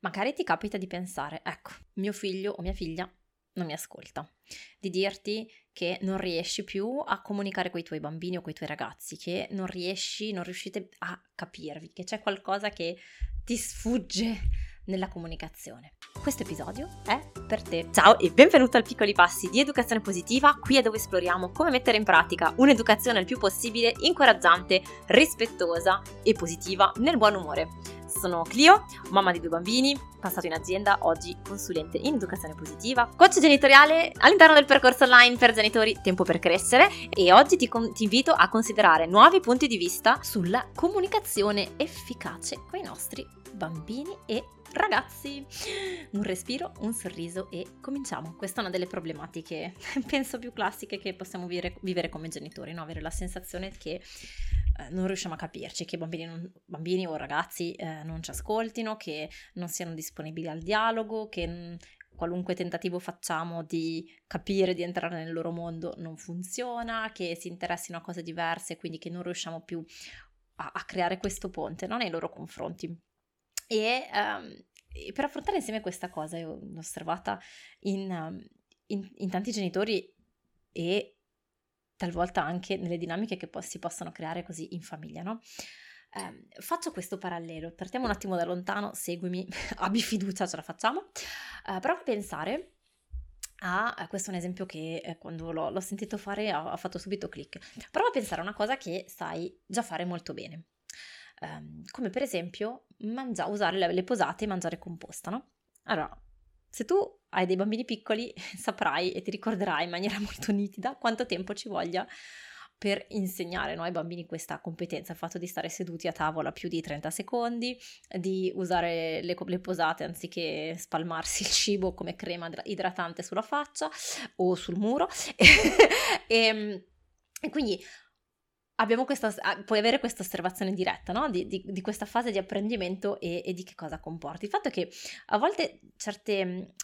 Magari ti capita di pensare, ecco, mio figlio o mia figlia non mi ascolta, di dirti che non riesci più a comunicare con i tuoi bambini o con i tuoi ragazzi, che non riesci, non riuscite a capirvi, che c'è qualcosa che ti sfugge nella comunicazione. Questo episodio è per te. Ciao e benvenuto al Piccoli Passi di Educazione Positiva, qui è dove esploriamo come mettere in pratica un'educazione il più possibile incoraggiante, rispettosa e positiva nel buon umore. Sono Clio, mamma di due bambini, passato in azienda, oggi consulente in educazione positiva, coach genitoriale all'interno del percorso online per genitori Tempo per crescere e oggi ti, con- ti invito a considerare nuovi punti di vista sulla comunicazione efficace con i nostri bambini e ragazzi. Un respiro, un sorriso e cominciamo. Questa è una delle problematiche, penso più classiche che possiamo vivere, vivere come genitori, no? avere la sensazione che eh, non riusciamo a capirci, che bambini, non, bambini o ragazzi eh, non ci ascoltino, che non siano disponibili al dialogo, che mh, qualunque tentativo facciamo di capire, di entrare nel loro mondo non funziona, che si interessino a cose diverse, quindi che non riusciamo più a, a creare questo ponte no? nei loro confronti. E, um, e, per affrontare insieme questa cosa, io l'ho osservata in, um, in, in tanti genitori e talvolta anche nelle dinamiche che po- si possono creare così in famiglia, no? Eh, faccio questo parallelo, partiamo un attimo da lontano, seguimi, abbi fiducia, ce la facciamo. Eh, prova a pensare a, questo è un esempio che eh, quando l'ho, l'ho, sentito fare ha, ha, fatto subito click. Prova a pensare a una cosa che sai già fare molto bene, eh, come per esempio mangia, usare le, le posate e mangiare composta, no? Allora, se tu hai dei bambini piccoli, saprai e ti ricorderai in maniera molto nitida quanto tempo ci voglia per insegnare no, ai bambini questa competenza, il fatto di stare seduti a tavola più di 30 secondi, di usare le, le posate anziché spalmarsi il cibo come crema idratante sulla faccia o sul muro. e, ehm, e quindi questa, puoi avere questa osservazione diretta no? di, di, di, questa fase di apprendimento e, e, di che cosa comporti. Il fatto è che a volte certe,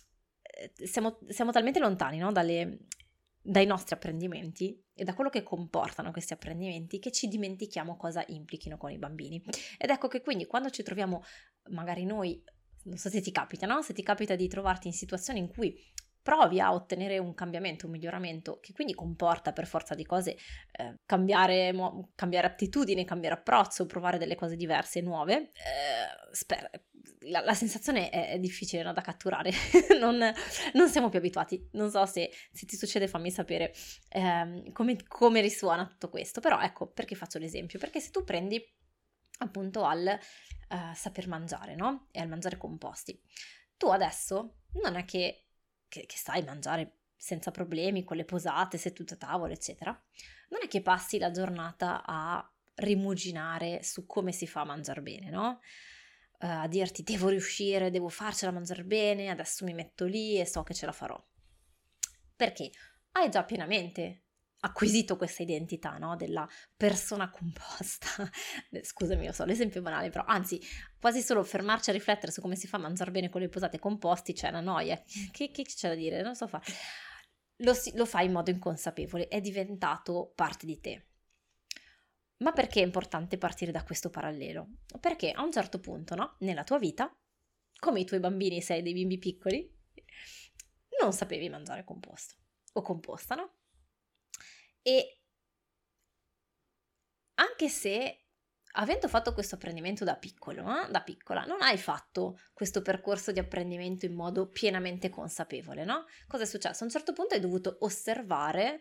siamo, siamo talmente lontani no? Dalle, dai nostri apprendimenti e da quello che comportano questi apprendimenti che ci dimentichiamo cosa implichino con i bambini. Ed ecco che quindi quando ci troviamo magari noi, non so se ti capita, no? Se ti capita di trovarti in situazioni in cui provi a ottenere un cambiamento, un miglioramento che quindi comporta per forza di cose eh, cambiare, mo- cambiare attitudine, cambiare approccio, provare delle cose diverse nuove, eh, spero, la, la, sensazione è, difficile no, da catturare, non, non, siamo più abituati, non so se, se ti succede fammi sapere eh, come, come risuona tutto questo, però ecco perché faccio l'esempio, perché se tu prendi appunto al uh, saper mangiare, no? E al mangiare composti. Tu adesso non è che che, che sai mangiare senza problemi, con le posate, seduta a tavola, eccetera, non è che passi la giornata a rimuginare su come si fa a mangiare bene, no? Uh, a dirti devo riuscire, devo farcela mangiare bene, adesso mi metto lì e so che ce la farò. Perché hai già pienamente acquisito questa identità no? della persona composta. Scusami, io so l'esempio banale, però anzi, quasi solo fermarci a riflettere su come si fa a mangiare bene con le posate composti c'è una noia. Che, che c'è da dire? Non so fare. Lo, lo fai in modo inconsapevole, è diventato parte di te. Ma perché è importante partire da questo parallelo? Perché a un certo punto, no, nella tua vita, come i tuoi bambini, sei dei bimbi piccoli, non sapevi mangiare composto o composta, no? E anche se avendo fatto questo apprendimento da piccolo, eh, da piccola, non hai fatto questo percorso di apprendimento in modo pienamente consapevole, no? Cosa è successo? A un certo punto hai dovuto osservare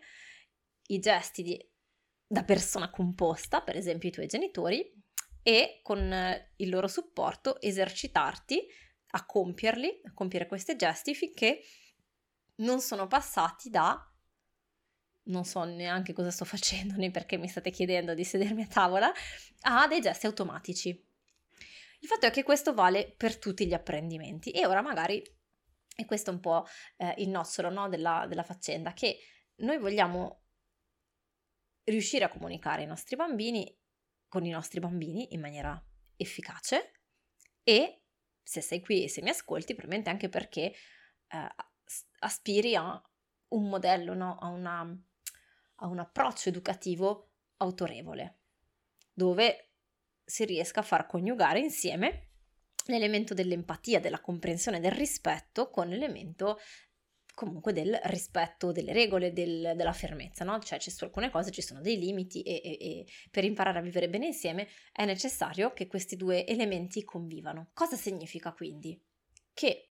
i gesti di, da persona composta, per esempio i tuoi genitori, e con il loro supporto esercitarti a compierli, a compiere questi gesti finché non sono passati da non so neanche cosa sto facendo né perché mi state chiedendo di sedermi a tavola, ha dei gesti automatici. Il fatto è che questo vale per tutti gli apprendimenti e ora magari, e questo è un po' eh, il nocciolo no, della, della faccenda, che noi vogliamo riuscire a comunicare ai nostri bambini, con i nostri bambini in maniera efficace e se sei qui e se mi ascolti, probabilmente anche perché eh, aspiri a un modello, no? a una a un approccio educativo autorevole, dove si riesca a far coniugare insieme l'elemento dell'empatia, della comprensione, del rispetto con l'elemento comunque del rispetto delle regole, del, della fermezza, no? Cioè su alcune cose ci sono dei limiti e, e, e, per imparare a vivere bene insieme è necessario che questi due elementi convivano. Cosa significa quindi? Che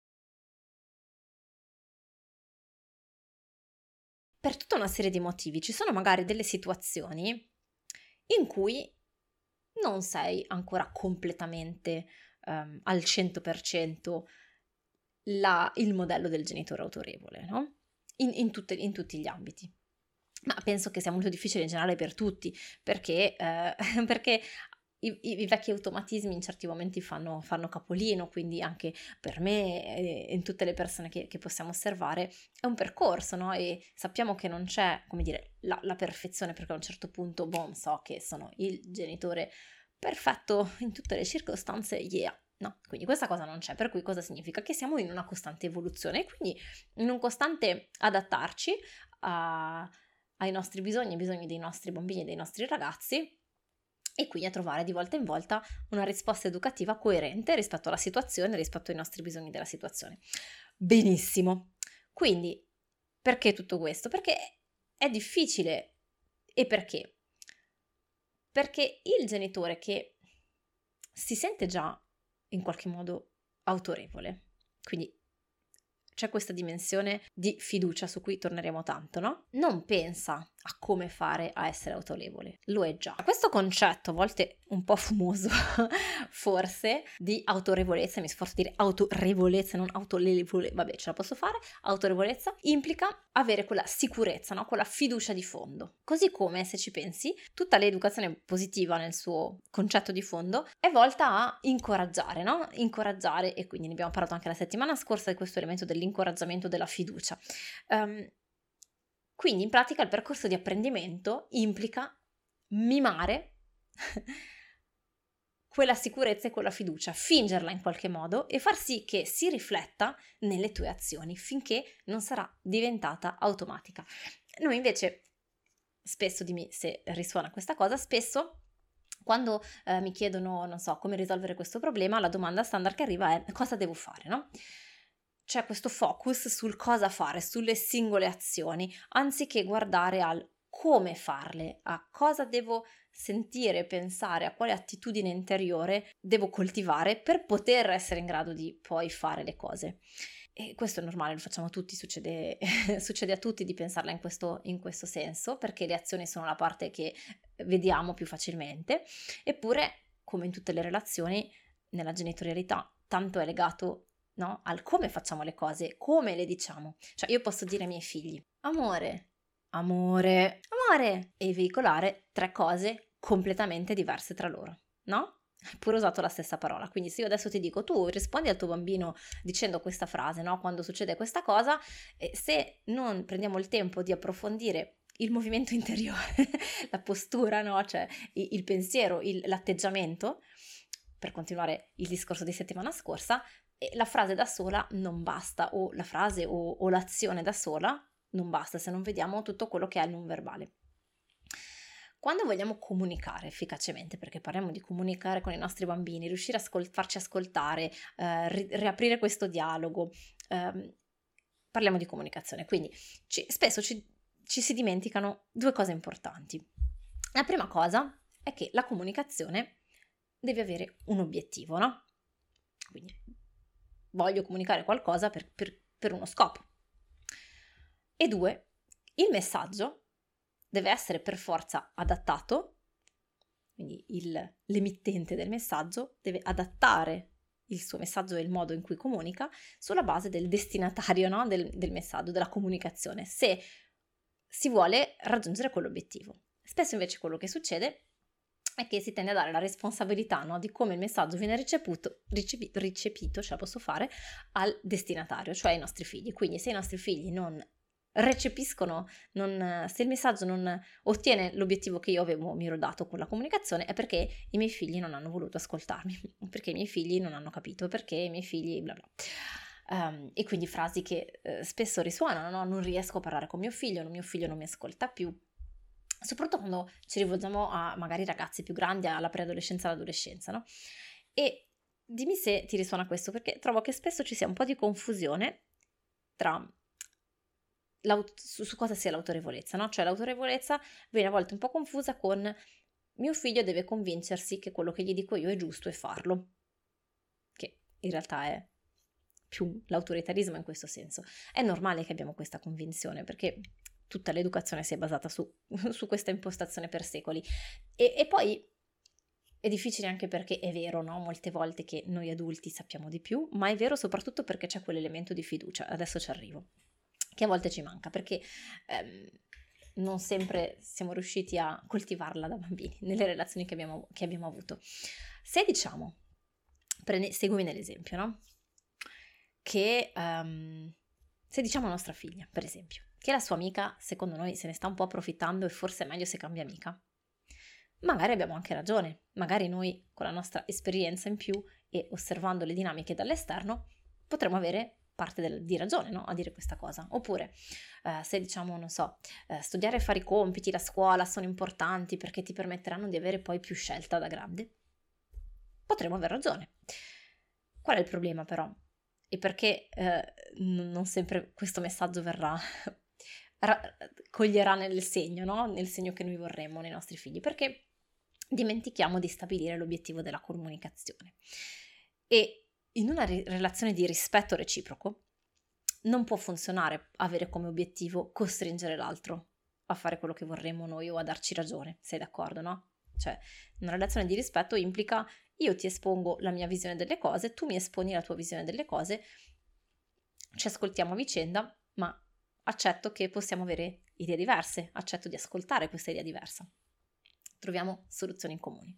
per tutta una serie di motivi ci sono magari delle situazioni in cui non sei ancora completamente um, al 100% la, il modello del genitore autorevole, no? In, in, tutte, in, tutti gli ambiti. Ma penso che sia molto difficile in generale per tutti, perché, eh, perché i, i, vecchi automatismi in certi momenti fanno, fanno, capolino, quindi anche per me e in tutte le persone che, che, possiamo osservare è un percorso, no? E sappiamo che non c'è, come dire, la, la perfezione, perché a un certo punto, boh, so che sono il genitore perfetto in tutte le circostanze, yeah, No, quindi questa cosa non c'è, per cui cosa significa? Che siamo in una costante evoluzione e quindi in un costante adattarci a, ai nostri bisogni, ai bisogni dei nostri bambini e dei nostri ragazzi e quindi a trovare di volta in volta una risposta educativa coerente rispetto alla situazione, rispetto ai nostri bisogni della situazione. Benissimo. Quindi, perché tutto questo? Perché è difficile. E perché? Perché il genitore che si sente già in qualche modo autorevole. Quindi c'è questa dimensione di fiducia su cui torneremo tanto, no? Non pensa a come fare a essere autorevole, lo è già. Questo concetto, a volte un po' fumoso, forse, di autorevolezza, mi sforzo di dire autorevolezza, non autorevolezza, vabbè ce la posso fare, autorevolezza, implica avere quella sicurezza, no? quella fiducia di fondo. Così come, se ci pensi, tutta l'educazione positiva nel suo concetto di fondo è volta a incoraggiare, no? Incoraggiare, e quindi ne abbiamo parlato anche la settimana scorsa di questo elemento dell'incoraggiamento l'incoraggiamento della fiducia. Um, quindi in pratica il percorso di apprendimento implica mimare quella sicurezza e quella fiducia, fingerla in qualche modo e far sì che si rifletta nelle tue azioni finché non sarà diventata automatica. Noi invece, spesso dimmi se risuona questa cosa, spesso quando eh, mi chiedono, non so, come risolvere questo problema, la domanda standard che arriva è cosa devo fare, no? C'è questo focus sul cosa fare, sulle singole azioni, anziché guardare al come farle, a cosa devo sentire, pensare, a quale attitudine interiore devo coltivare per poter essere in grado di poi fare le cose. E questo è normale, lo facciamo tutti, succede, succede a tutti di pensarla in questo, in questo senso, perché le azioni sono la parte che vediamo più facilmente, eppure, come in tutte le relazioni, nella genitorialità, tanto è legato no? Al come facciamo le cose, come le diciamo. Cioè io posso dire ai miei figli, amore, amore, amore, e veicolare tre cose completamente diverse tra loro, no? Pure usato la stessa parola. Quindi se io adesso ti dico, tu rispondi al tuo bambino dicendo questa frase, no? Quando succede questa cosa, se non prendiamo il tempo di approfondire il movimento interiore, la postura, no? Cioè il, pensiero, il, l'atteggiamento, per continuare il discorso di settimana scorsa, la frase da sola non basta, o la frase o, o l'azione da sola non basta se non vediamo tutto quello che è il non verbale. Quando vogliamo comunicare efficacemente, perché parliamo di comunicare con i nostri bambini, riuscire a ascol- farci ascoltare, eh, ri- riaprire questo dialogo, ehm, parliamo di comunicazione, quindi ci, spesso ci, ci si dimenticano due cose importanti. La prima cosa è che la comunicazione deve avere un obiettivo, no? Quindi voglio comunicare qualcosa per, per, per uno scopo. E due, il messaggio deve essere per forza adattato, quindi il, l'emittente del messaggio deve adattare il suo messaggio e il modo in cui comunica sulla base del destinatario no? del, del messaggio, della comunicazione, se si vuole raggiungere quell'obiettivo. Spesso invece quello che succede è che si tende a dare la responsabilità no, di come il messaggio viene ricevuto, ricepito, ricepito, ce la posso fare, al destinatario, cioè ai nostri figli. Quindi se i nostri figli non recepiscono, non, se il messaggio non ottiene l'obiettivo che io avevo, mi ero dato con la comunicazione, è perché i miei figli non hanno voluto ascoltarmi, perché i miei figli non hanno capito, perché i miei figli bla bla. Um, e quindi frasi che uh, spesso risuonano, no? non riesco a parlare con mio figlio, mio figlio non mi ascolta più, soprattutto quando ci rivolgiamo a magari ragazzi più grandi, alla preadolescenza all'adolescenza, no? E dimmi se ti risuona questo, perché trovo che spesso ci sia un po' di confusione tra su, su, cosa sia l'autorevolezza, no? Cioè l'autorevolezza viene a volte un po' confusa con mio figlio deve convincersi che quello che gli dico io è giusto e farlo, che in realtà è più l'autoritarismo in questo senso. È normale che abbiamo questa convinzione perché tutta l'educazione si è basata su, su questa impostazione per secoli. E, e, poi è difficile anche perché è vero, no? Molte volte che noi adulti sappiamo di più, ma è vero soprattutto perché c'è quell'elemento di fiducia. Adesso ci arrivo che a volte ci manca perché ehm, non sempre siamo riusciti a coltivarla da bambini nelle relazioni che abbiamo, che abbiamo avuto. Se diciamo, prendi, seguimi nell'esempio, no? Che um, se diciamo a nostra figlia, per esempio, che la sua amica, secondo noi, se ne sta un po' approfittando e forse è meglio se cambia amica, magari abbiamo anche ragione, magari noi con la nostra esperienza in più e osservando le dinamiche dall'esterno potremmo avere parte del, di ragione no? a dire questa cosa. Oppure eh, se diciamo, non so, eh, studiare e fare i compiti, la scuola sono importanti perché ti permetteranno di avere poi più scelta da grande, potremmo aver ragione. Qual è il problema però? E perché eh, non sempre questo messaggio verrà coglierà nel segno, no? nel segno che noi vorremmo nei nostri figli, perché dimentichiamo di stabilire l'obiettivo della comunicazione. E in una re- relazione di rispetto reciproco non può funzionare avere come obiettivo costringere l'altro a fare quello che vorremmo noi o a darci ragione, sei d'accordo, no? Cioè, una relazione di rispetto implica io ti espongo la mia visione delle cose, tu mi esponi la tua visione delle cose, ci ascoltiamo a vicenda, ma accetto che possiamo avere idee diverse, accetto di ascoltare questa idea diversa. Troviamo soluzioni in comune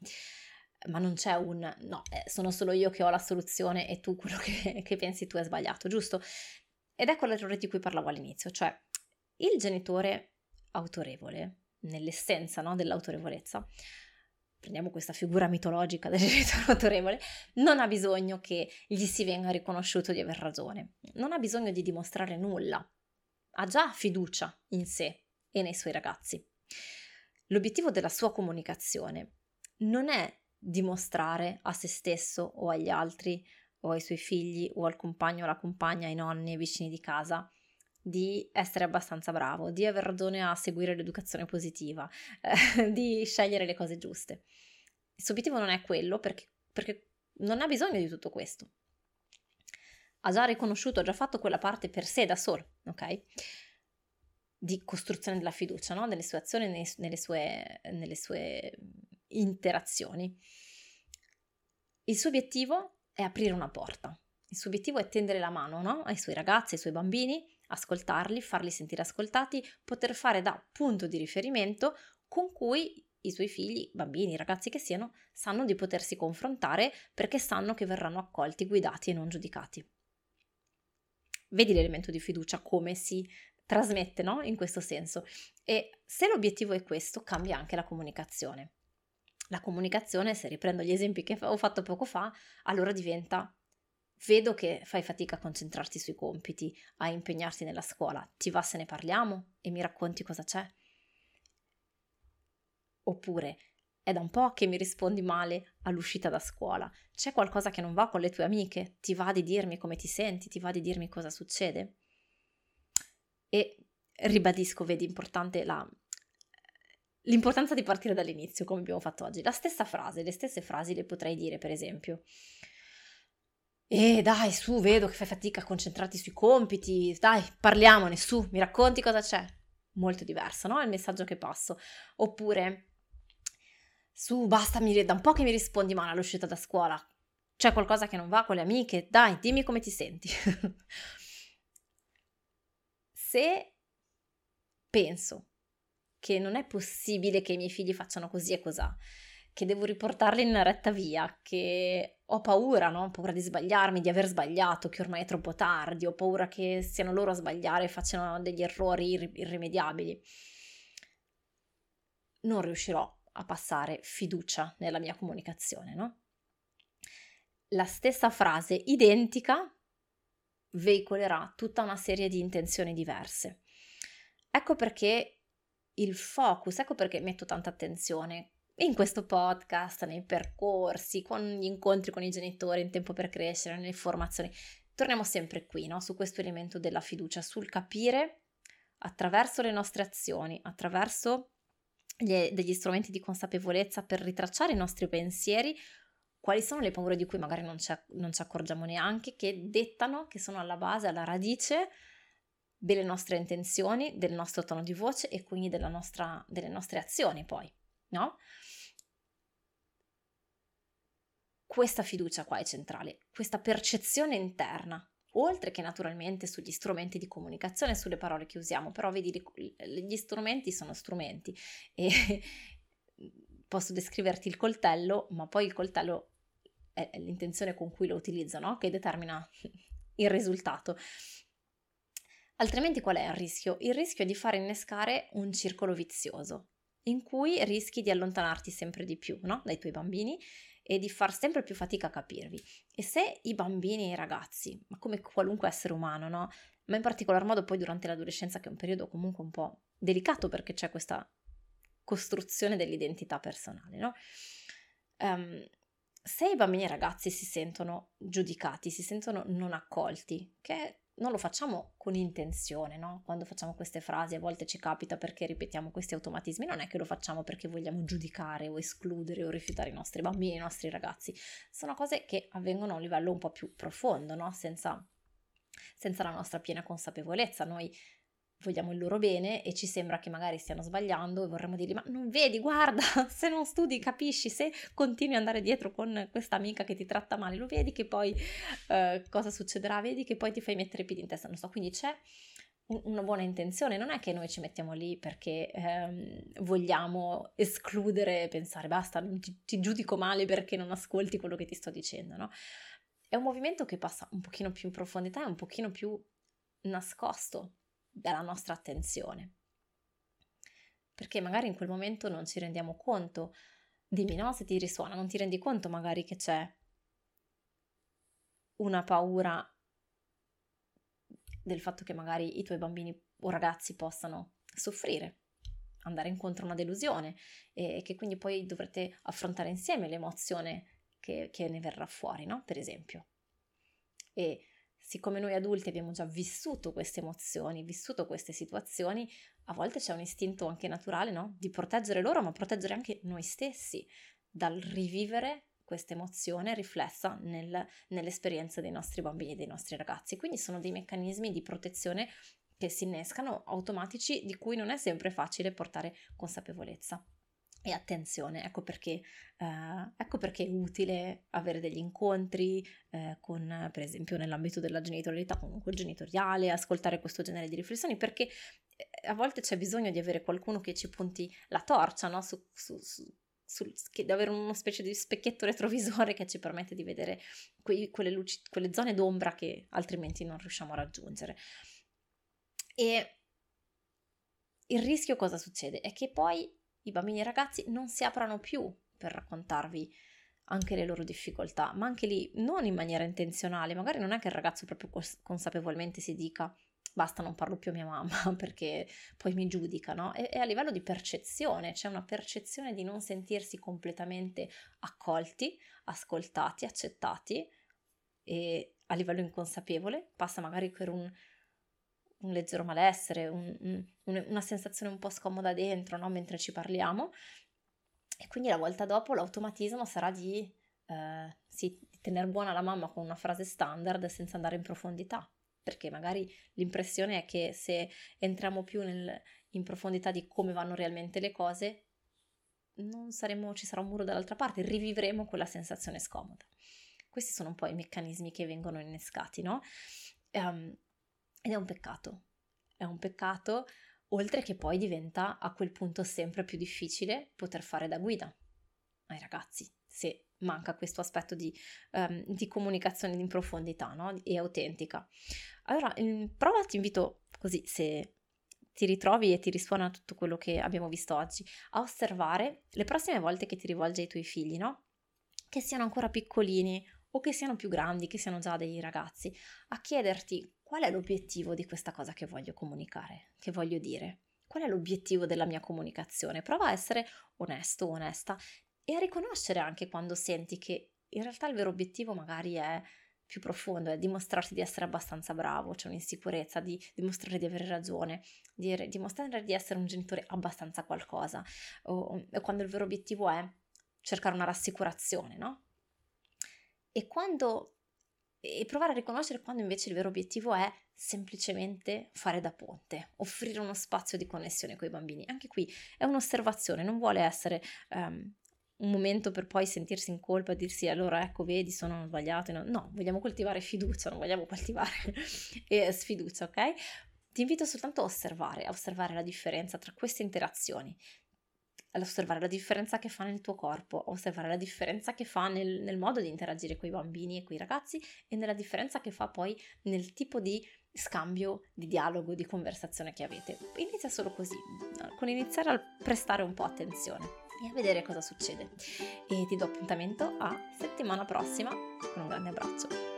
ma non c'è un no, eh, sono solo io che ho la soluzione e tu quello che, che pensi tu è sbagliato, giusto? Ed ecco l'errore di cui parlavo all'inizio, cioè il genitore autorevole, nell'essenza no, dell'autorevolezza, prendiamo questa figura mitologica del genitore autorevole, non ha bisogno che gli si venga riconosciuto di aver ragione, non ha bisogno di dimostrare nulla, ha già fiducia in sé e nei suoi ragazzi. L'obiettivo della sua comunicazione non è dimostrare a se stesso o agli altri o ai suoi figli o al compagno o alla compagna, ai nonni, ai vicini di casa di essere abbastanza bravo, di aver ragione a seguire l'educazione positiva, eh, di scegliere le cose giuste. Il suo obiettivo non è quello perché, perché non ha bisogno di tutto questo. Ha già riconosciuto, ha già fatto quella parte per sé da solo, ok? Di costruzione della fiducia, no? Nelle sue azioni, nelle sue, nelle sue interazioni. Il suo obiettivo è aprire una porta. Il suo obiettivo è tendere la mano no? ai suoi ragazzi, ai suoi bambini, ascoltarli, farli sentire ascoltati, poter fare da punto di riferimento con cui i suoi figli, bambini, ragazzi che siano, sanno di potersi confrontare perché sanno che verranno accolti, guidati e non giudicati. Vedi l'elemento di fiducia come si trasmette no? in questo senso. E se l'obiettivo è questo, cambia anche la comunicazione. La comunicazione, se riprendo gli esempi che ho fatto poco fa, allora diventa vedo che fai fatica a concentrarti sui compiti, a impegnarti nella scuola, ti va se ne parliamo e mi racconti cosa c'è? Oppure è da un po' che mi rispondi male all'uscita da scuola, c'è qualcosa che non va con le tue amiche, ti va di dirmi come ti senti, ti va di dirmi cosa succede? E ribadisco, vedi, importante la, l'importanza di partire dall'inizio, come abbiamo fatto oggi. La stessa frase, le stesse frasi le potrei dire, per esempio. E dai, su, vedo che fai fatica a concentrarti sui compiti, dai, parliamone, su, mi racconti cosa c'è. Molto diverso, no? Il messaggio che passo. Oppure, su, basta, mi, da un po' che mi rispondi male all'uscita da scuola. C'è qualcosa che non va con le amiche? Dai, dimmi come ti senti. Se penso che non è possibile che i miei figli facciano così e cos'ha, che devo riportarli in una retta via, che ho paura, no? Ho paura di sbagliarmi, di aver sbagliato, che ormai è troppo tardi, ho paura che siano loro a sbagliare e facciano degli errori irri- irrimediabili. Non riuscirò a passare fiducia nella mia comunicazione, no? La stessa frase identica veicolerà tutta una serie di intenzioni diverse. Ecco perché il focus, ecco perché metto tanta attenzione in questo podcast, nei percorsi, con gli incontri con i genitori in tempo per crescere, nelle formazioni. Torniamo sempre qui, no? su questo elemento della fiducia, sul capire attraverso le nostre azioni, attraverso degli strumenti di consapevolezza per ritracciare i nostri pensieri, quali sono le paure di cui magari non ci, non ci accorgiamo neanche, che dettano, che sono alla base, alla radice delle nostre intenzioni, del nostro tono di voce e quindi nostra, delle nostre azioni poi, no? Questa fiducia qua è centrale, questa percezione interna, oltre che naturalmente sugli strumenti di comunicazione, sulle parole che usiamo, però vedi, gli strumenti sono strumenti e posso descriverti il coltello, ma poi il coltello è l'intenzione con cui lo utilizzo, no? Che determina il risultato. Altrimenti qual è il rischio? Il rischio è di far innescare un circolo vizioso in cui rischi di allontanarti sempre di più no? dai tuoi bambini e di far sempre più fatica a capirvi. E se i bambini e i ragazzi, ma come qualunque essere umano, no? ma in particolar modo poi durante l'adolescenza, che è un periodo comunque un po' delicato perché c'è questa costruzione dell'identità personale, no? Um, se i bambini e i ragazzi si sentono giudicati, si sentono non accolti, che non lo facciamo con intenzione, no? Quando facciamo queste frasi a volte ci capita perché ripetiamo questi automatismi, non è che lo facciamo perché vogliamo giudicare o escludere o rifiutare i nostri bambini, i nostri ragazzi, sono cose che avvengono a un livello un po' più profondo, no? Senza, senza la nostra piena consapevolezza. Noi vogliamo il loro bene e ci sembra che magari stiano sbagliando e vorremmo dirgli ma non vedi, guarda, se non studi capisci, se continui ad andare dietro con questa amica che ti tratta male, lo vedi che poi eh, cosa succederà, vedi che poi ti fai mettere i piedi in testa, non so, quindi c'è una buona intenzione, non è che noi ci mettiamo lì perché ehm, vogliamo escludere, pensare basta, ti, ti giudico male perché non ascolti quello che ti sto dicendo, no? È un movimento che passa un pochino più in profondità, è un pochino più nascosto dalla nostra attenzione. Perché magari in quel momento non ci rendiamo conto, dimmi no se ti risuona, non ti rendi conto magari che c'è una paura del fatto che magari i tuoi bambini o ragazzi possano soffrire, andare incontro a una delusione e che quindi poi dovrete affrontare insieme l'emozione che, che ne verrà fuori, no? Per esempio. E siccome noi adulti abbiamo già vissuto queste emozioni, vissuto queste situazioni, a volte c'è un istinto anche naturale, no? Di proteggere loro, ma proteggere anche noi stessi dal rivivere questa emozione riflessa nel, nell'esperienza dei nostri bambini e dei nostri ragazzi. Quindi sono dei meccanismi di protezione che si innescano automatici di cui non è sempre facile portare consapevolezza. E attenzione, ecco perché, eh, ecco perché, è utile avere degli incontri eh, con, per esempio, nell'ambito della genitorialità, comunque genitoriale, ascoltare questo genere di riflessioni, perché eh, a volte c'è bisogno di avere qualcuno che ci punti la torcia, no? su, su, su, sul, che, di avere una specie di specchietto retrovisore che ci permette di vedere quei, quelle, luci, quelle zone d'ombra che altrimenti non riusciamo a raggiungere. E il rischio cosa succede? È che poi i bambini e i ragazzi non si aprono più per raccontarvi anche le loro difficoltà, ma anche lì non in maniera intenzionale, magari non è che il ragazzo proprio consapevolmente si dica basta non parlo più a mia mamma perché poi mi giudica, no? È, è a livello di percezione, c'è una percezione di non sentirsi completamente accolti, ascoltati, accettati e a livello inconsapevole passa magari per un un leggero malessere, un, un, una sensazione un po' scomoda dentro no? mentre ci parliamo. E quindi la volta dopo l'automatismo sarà di, eh, sì, di tenere buona la mamma con una frase standard senza andare in profondità, perché magari l'impressione è che se entriamo più nel, in profondità di come vanno realmente le cose, non saremo, ci sarà un muro dall'altra parte, rivivremo quella sensazione scomoda. Questi sono un po' i meccanismi che vengono innescati, no? Um, ed è un peccato. È un peccato, oltre che poi diventa a quel punto sempre più difficile poter fare da guida ai ragazzi, se manca questo aspetto di, um, di comunicazione in profondità no? e autentica. Allora, prova, ti invito così, se ti ritrovi e ti risuona tutto quello che abbiamo visto oggi, a osservare le prossime volte che ti rivolgi ai tuoi figli, no? Che siano ancora piccolini o che siano più grandi, che siano già dei ragazzi, a chiederti qual è l'obiettivo di questa cosa che voglio comunicare, che voglio dire. qual è l'obiettivo della mia comunicazione? Prova a essere onesto, onesta e a riconoscere anche quando senti che in realtà il vero obiettivo magari è più profondo, è dimostrarti di essere abbastanza bravo, c'è un'insicurezza, di dimostrare di avere ragione, di dimostrare di essere un genitore abbastanza qualcosa, o, o quando il vero obiettivo è cercare una rassicurazione, no? E quando e provare a riconoscere quando invece il vero obiettivo è semplicemente fare da ponte, offrire uno spazio di connessione con i bambini. Anche qui è un'osservazione, non vuole essere um, un momento per poi sentirsi in colpa e dirsi allora ecco vedi sono sbagliato. No, no vogliamo coltivare fiducia, non vogliamo coltivare sfiducia, ok? Ti invito soltanto a osservare, a osservare la differenza tra queste interazioni, osservare la differenza che fa nel tuo corpo, osservare la differenza che fa nel, nel modo di interagire con i bambini e con i ragazzi e nella differenza che fa poi nel tipo di scambio, di dialogo, di conversazione che avete. Inizia solo così, con iniziare a prestare un po' attenzione e a vedere cosa succede. E ti do appuntamento a settimana prossima con un grande abbraccio.